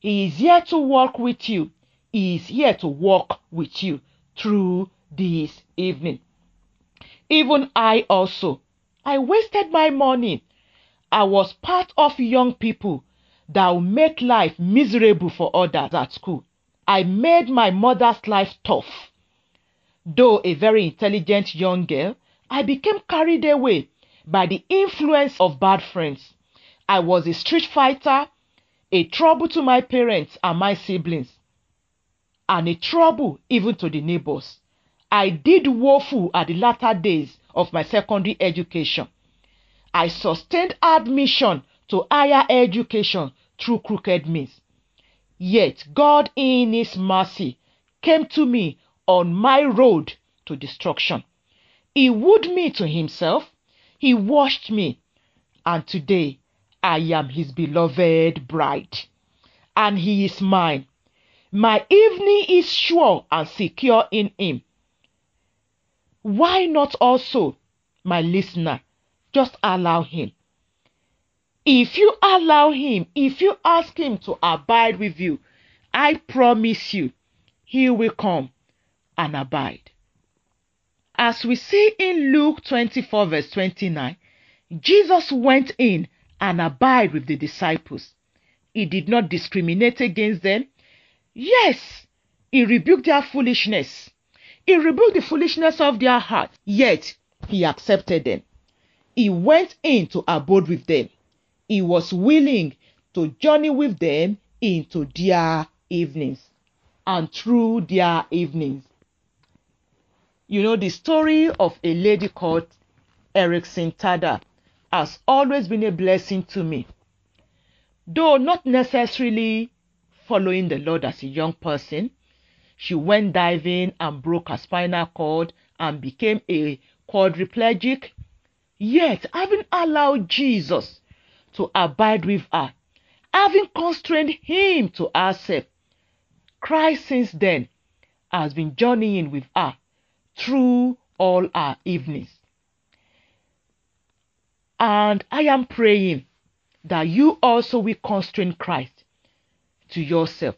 He is here to walk with you. He is here to walk with you through this evening. Even I also, I wasted my money. I was part of young people that will make life miserable for others at school. I made my mother's life tough. Though a very intelligent young girl, I became carried away by the influence of bad friends. I was a street fighter, a trouble to my parents and my siblings, and a trouble even to the neighbors. I did woeful at the latter days of my secondary education. I sustained admission to higher education through crooked means. Yet God, in His mercy, came to me on my road to destruction. He wooed me to Himself, He washed me, and today I am His beloved bride, and He is mine. My evening is sure and secure in Him. Why not also, my listener, just allow Him? If you allow Him, if you ask Him to abide with you, I promise you, He will come and abide. As we see in Luke 24, verse 29, Jesus went in and abide with the disciples. He did not discriminate against them. Yes, he rebuked their foolishness. He rebuked the foolishness of their heart, yet he accepted them. He went in to abode with them. He was willing to journey with them into their evenings and through their evenings. You know, the story of a lady called Eareckson Tada has always been a blessing to me. Though not necessarily following the Lord as a young person, she went diving and broke her spinal cord and became a quadriplegic. Yet, having allowed Jesus to abide with her, having constrained him to herself, Christ since then has been journeying with her through all our evenings. And I am praying that you also will constrain Christ to yourself.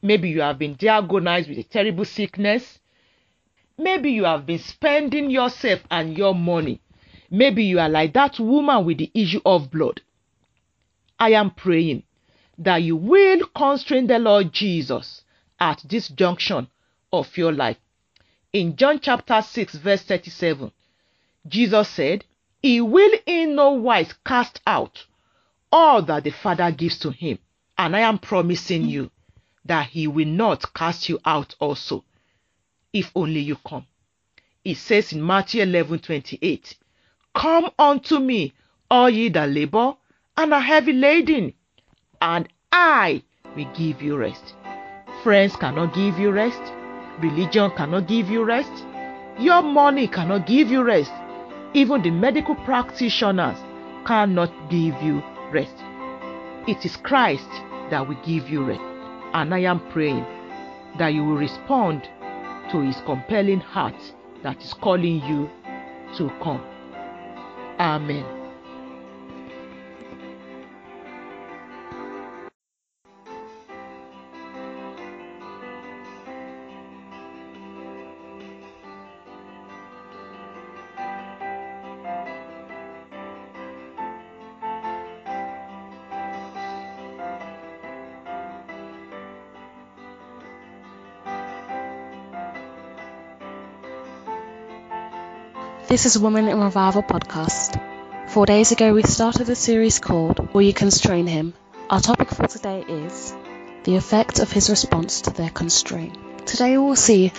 Maybe you have been diagnosed with a terrible sickness. Maybe you have been spending yourself and your money. Maybe you are like that woman with the issue of blood. I am praying that you will constrain the Lord Jesus at this junction of your life. In John chapter 6, verse 37, Jesus said, He will in no wise cast out all that the Father gives to him. And I am promising you that He will not cast you out also, if only you come. It says in Matthew 11 28, Come unto me, all ye that labor and are heavy laden, and I will give you rest. Friends cannot give you rest. Religion cannot give you rest. Your money cannot give you rest. Even the medical practitioners cannot give you rest. It is Christ that will give you rest. And I am praying that you will respond to his compelling heart that is calling you to come. Amen. This is Women in Revival podcast. Four days ago, we started a series called Will You Constrain Him? Our topic for today is the effect of his response to their constraint. Today, we'll see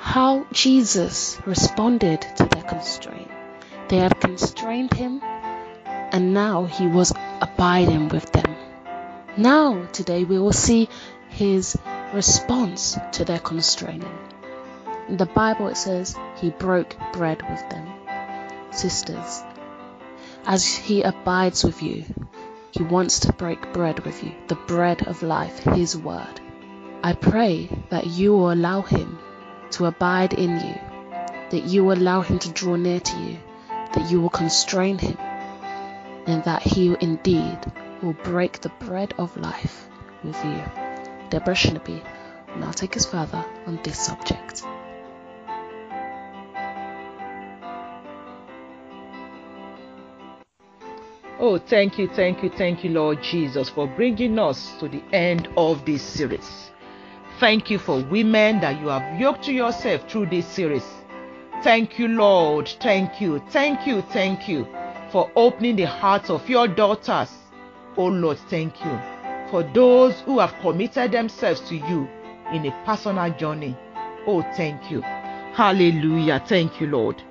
how Jesus responded to their constraint. They had constrained him, and now he was abiding with them. Now, today, we will see his response to their constraining. In the Bible, it says he broke bread with them. Sisters, as he abides with you, he wants to break bread with you, the bread of life, his word. I pray that you will allow him to abide in you, that you will allow him to draw near to you, that you will constrain him, and that he indeed will break the bread of life with you. Deborah Shinabi will now take us further on this subject. Oh, thank you, thank you, thank you, Lord Jesus, for bringing us to the end of this series. Thank you for women that you have yoked to yourself through this series. Thank you, Lord. Thank you, thank you, thank you for opening the hearts of your daughters. Oh, Lord, thank you for those who have committed themselves to you in a personal journey. Oh, thank you. Hallelujah. Thank you, Lord.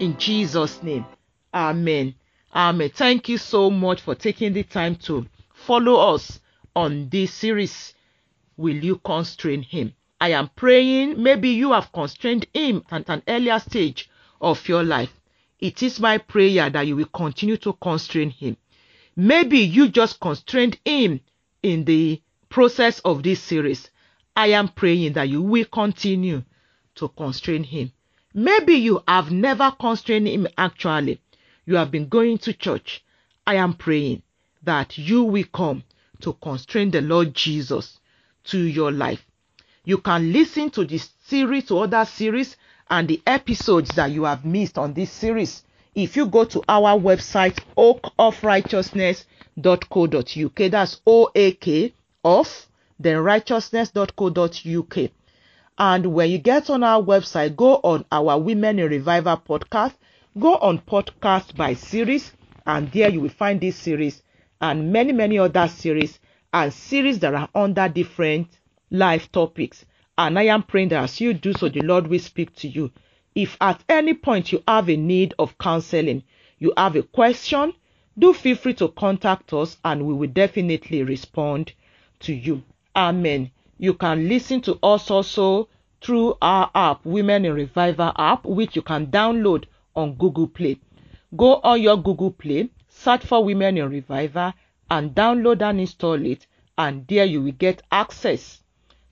In Jesus' name. Amen. Amen. Thank you so much for taking the time to follow us on this series. Will you constrain him? I am praying maybe you have constrained him at an earlier stage of your life. It is my prayer that you will continue to constrain him. Maybe you just constrained him in the process of this series. I am praying that you will continue to constrain him. Maybe you have never constrained him actually you have been going to church, I am praying that you will come to constrain the Lord Jesus to your life. You can listen to this series or other series and the episodes that you have missed on this series, if you go to our website, oakofrighteousness.co.uk, that's O A K of then righteousness.co.uk. And when you get on our website, go on our Women in Revival podcast, go on podcast by series, and there you will find this series and many, many other series and series that are under different life topics. And I am praying that as you do so, the Lord will speak to you. If at any point you have a need of counseling, you have a question, do feel free to contact us and we will definitely respond to you. Amen. You can listen to us also through our app, Women in Revival app, which you can download on Google Play. Go on your Google Play, search for Women in Revival, and download and install it, and there you will get access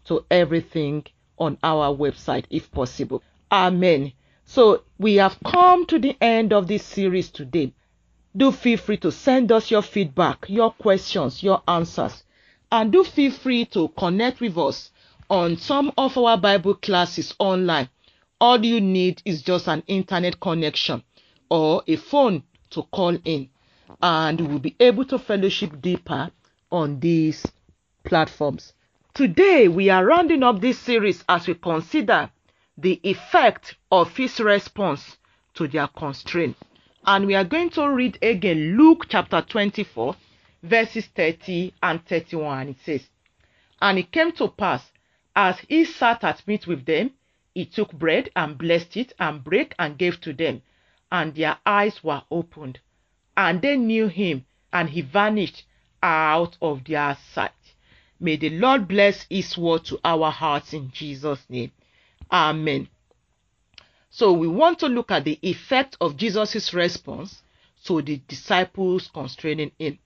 to everything on our website if possible. Amen. So we have come to the end of this series today. Do feel free to send us your feedback, your questions, your answers, and do feel free to connect with us on some of our Bible classes online. All you need is just an internet connection or a phone to call in, and we'll be able to fellowship deeper on these platforms. Today, we are rounding up this series as we consider the effect of his response to their constraint. And we are going to read again Luke chapter 24, verses 30 and 31. It says, And it came to pass, as he sat at meat with them, he took bread and blessed it and brake and gave to them. And their eyes were opened, and they knew him, and he vanished out of their sight. May the Lord bless his word to our hearts in Jesus' name. Amen. So we want to look at the effect of Jesus' response to the disciples constraining him.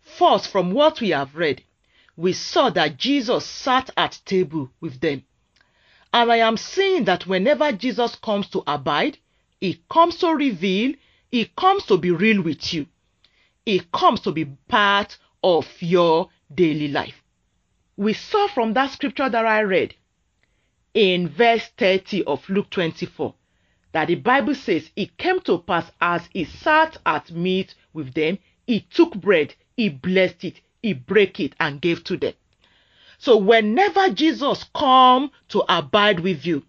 First, from what we have read, we saw that Jesus sat at table with them. And I am saying that whenever Jesus comes to abide, he comes to reveal, he comes to be real with you. He comes to be part of your daily life. We saw from that scripture that I read in verse 30 of Luke 24 that the Bible says it came to pass as he sat at meat with them, he took bread, he blessed it, he broke it and gave to them. So whenever Jesus come to abide with you,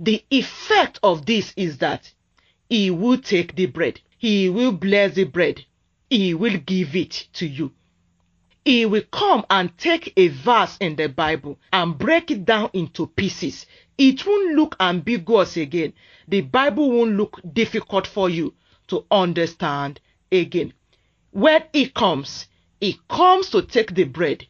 the effect of this is that he will take the bread, he will bless the bread, he will give it to you. He will come and take a verse in the Bible and break it down into pieces. It won't look ambiguous again. The Bible won't look difficult for you to understand again. When He comes, He comes to take the bread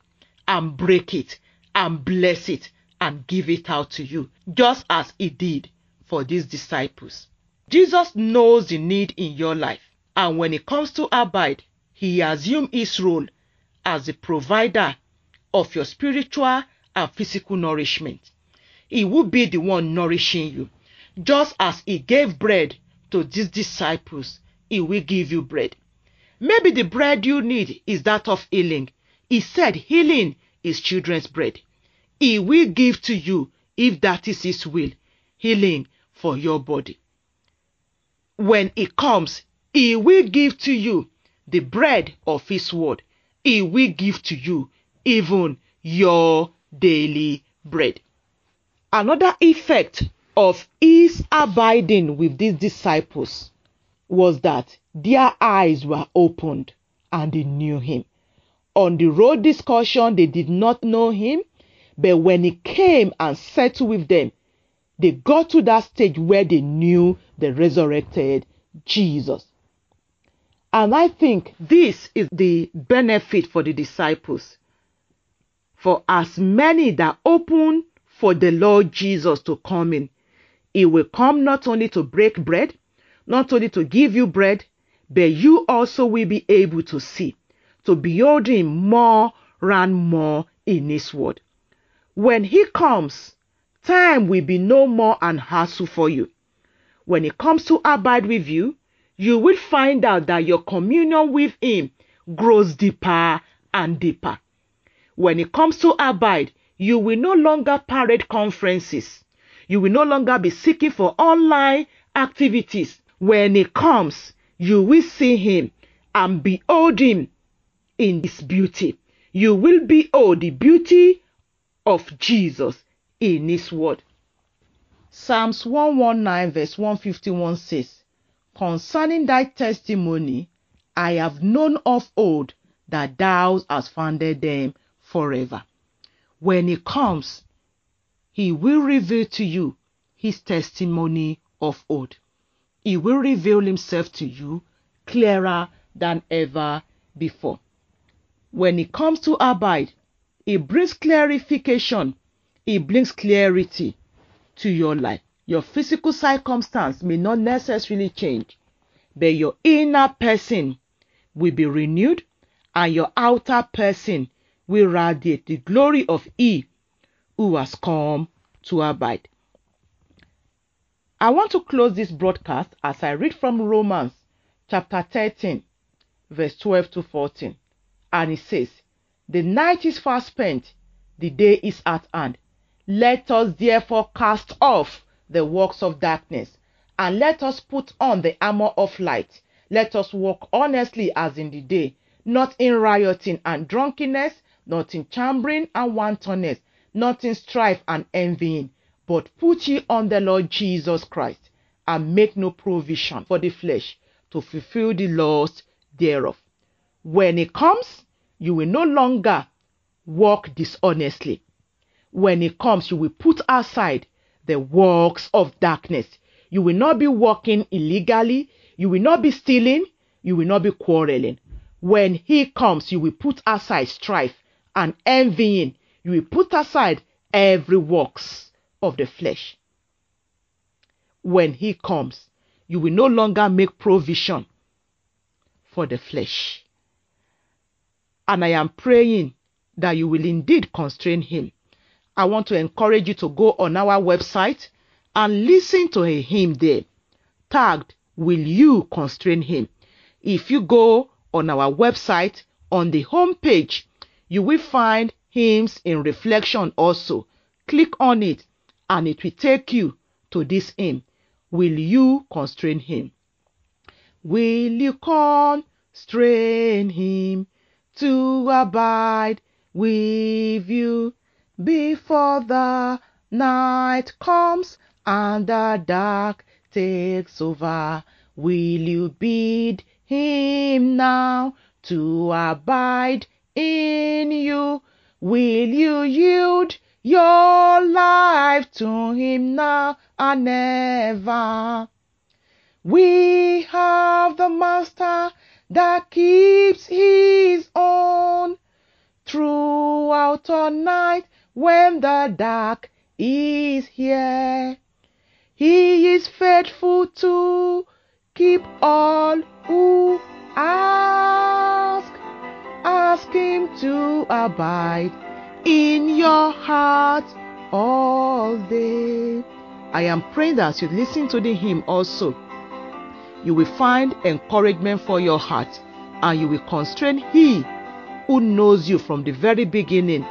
and break it and bless it and give it out to you, just as He did for these disciples. Jesus knows the need in your life, and when He comes to abide, He assumes His role as the provider of your spiritual and physical nourishment. He will be the one nourishing you. Just as he gave bread to these disciples, he will give you bread. Maybe the bread you need is that of healing. He said healing is children's bread. He will give to you, if that is his will, healing for your body. When he comes, he will give to you the bread of his word he will give to you even your daily bread. Another effect of his abiding with these disciples was that their eyes were opened and they knew him. On the road discussion, they did not know him, but when he came and settled with them, they got to that stage where they knew the resurrected Jesus. And I think this is the benefit for the disciples. For as many that open for the Lord Jesus to come in, he will come not only to break bread, not only to give you bread, but you also will be able to see, to behold him more and more in his word. When he comes, time will be no more an hassle for you. When he comes to abide with you, you will find out that your communion with Him grows deeper and deeper. When it comes to abide, you will no longer parade conferences. You will no longer be seeking for online activities. When He comes, you will see Him and behold Him in His beauty. You will behold the beauty of Jesus in His word. Psalms 119, verse 151 says, Concerning thy testimony, I have known of old that thou hast founded them forever. When he comes, he will reveal to you his testimony of old. He will reveal himself to you clearer than ever before. When he comes to abide, he brings clarification, It brings clarity to your life. Your physical circumstance may not necessarily change, but your inner person will be renewed and your outer person will radiate the glory of He who has come to abide. I want to close this broadcast as I read from Romans chapter 13, verse 12 to 14. And it says, The night is fast spent, the day is at hand. Let us therefore cast off the works of darkness, and let us put on the armor of light. Let us walk honestly as in the day, not in rioting and drunkenness, not in chambering and wantonness, not in strife and envying, but put ye on the Lord Jesus Christ, and make no provision for the flesh to fulfill the laws thereof. When it comes, you will no longer walk dishonestly when it comes, you will put aside the works of darkness. You will not be walking illegally. You will not be stealing. You will not be quarreling. When he comes, you will put aside strife and envying. You will put aside every works of the flesh. When he comes, you will no longer make provision for the flesh. And I am praying that you will indeed constrain him I want to encourage you to go on our website and listen to a hymn there tagged Will You Constrain Him? If you go on our website on the home page, you will find hymns in reflection also. Click on it and it will take you to this hymn. Will you constrain him? Will you constrain him to abide with you? before the night comes and the dark takes over. Will you bid him now to abide in you? Will you yield your life to him now and ever? We have the Master that keeps his own throughout all night when the dark is here. He is faithful to keep all who ask. Ask Him to abide in your heart all day. I am praying that you listen to the hymn also, you will find encouragement for your heart and you will constrain He who knows you from the very beginning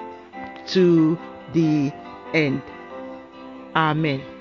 to the end. Amen.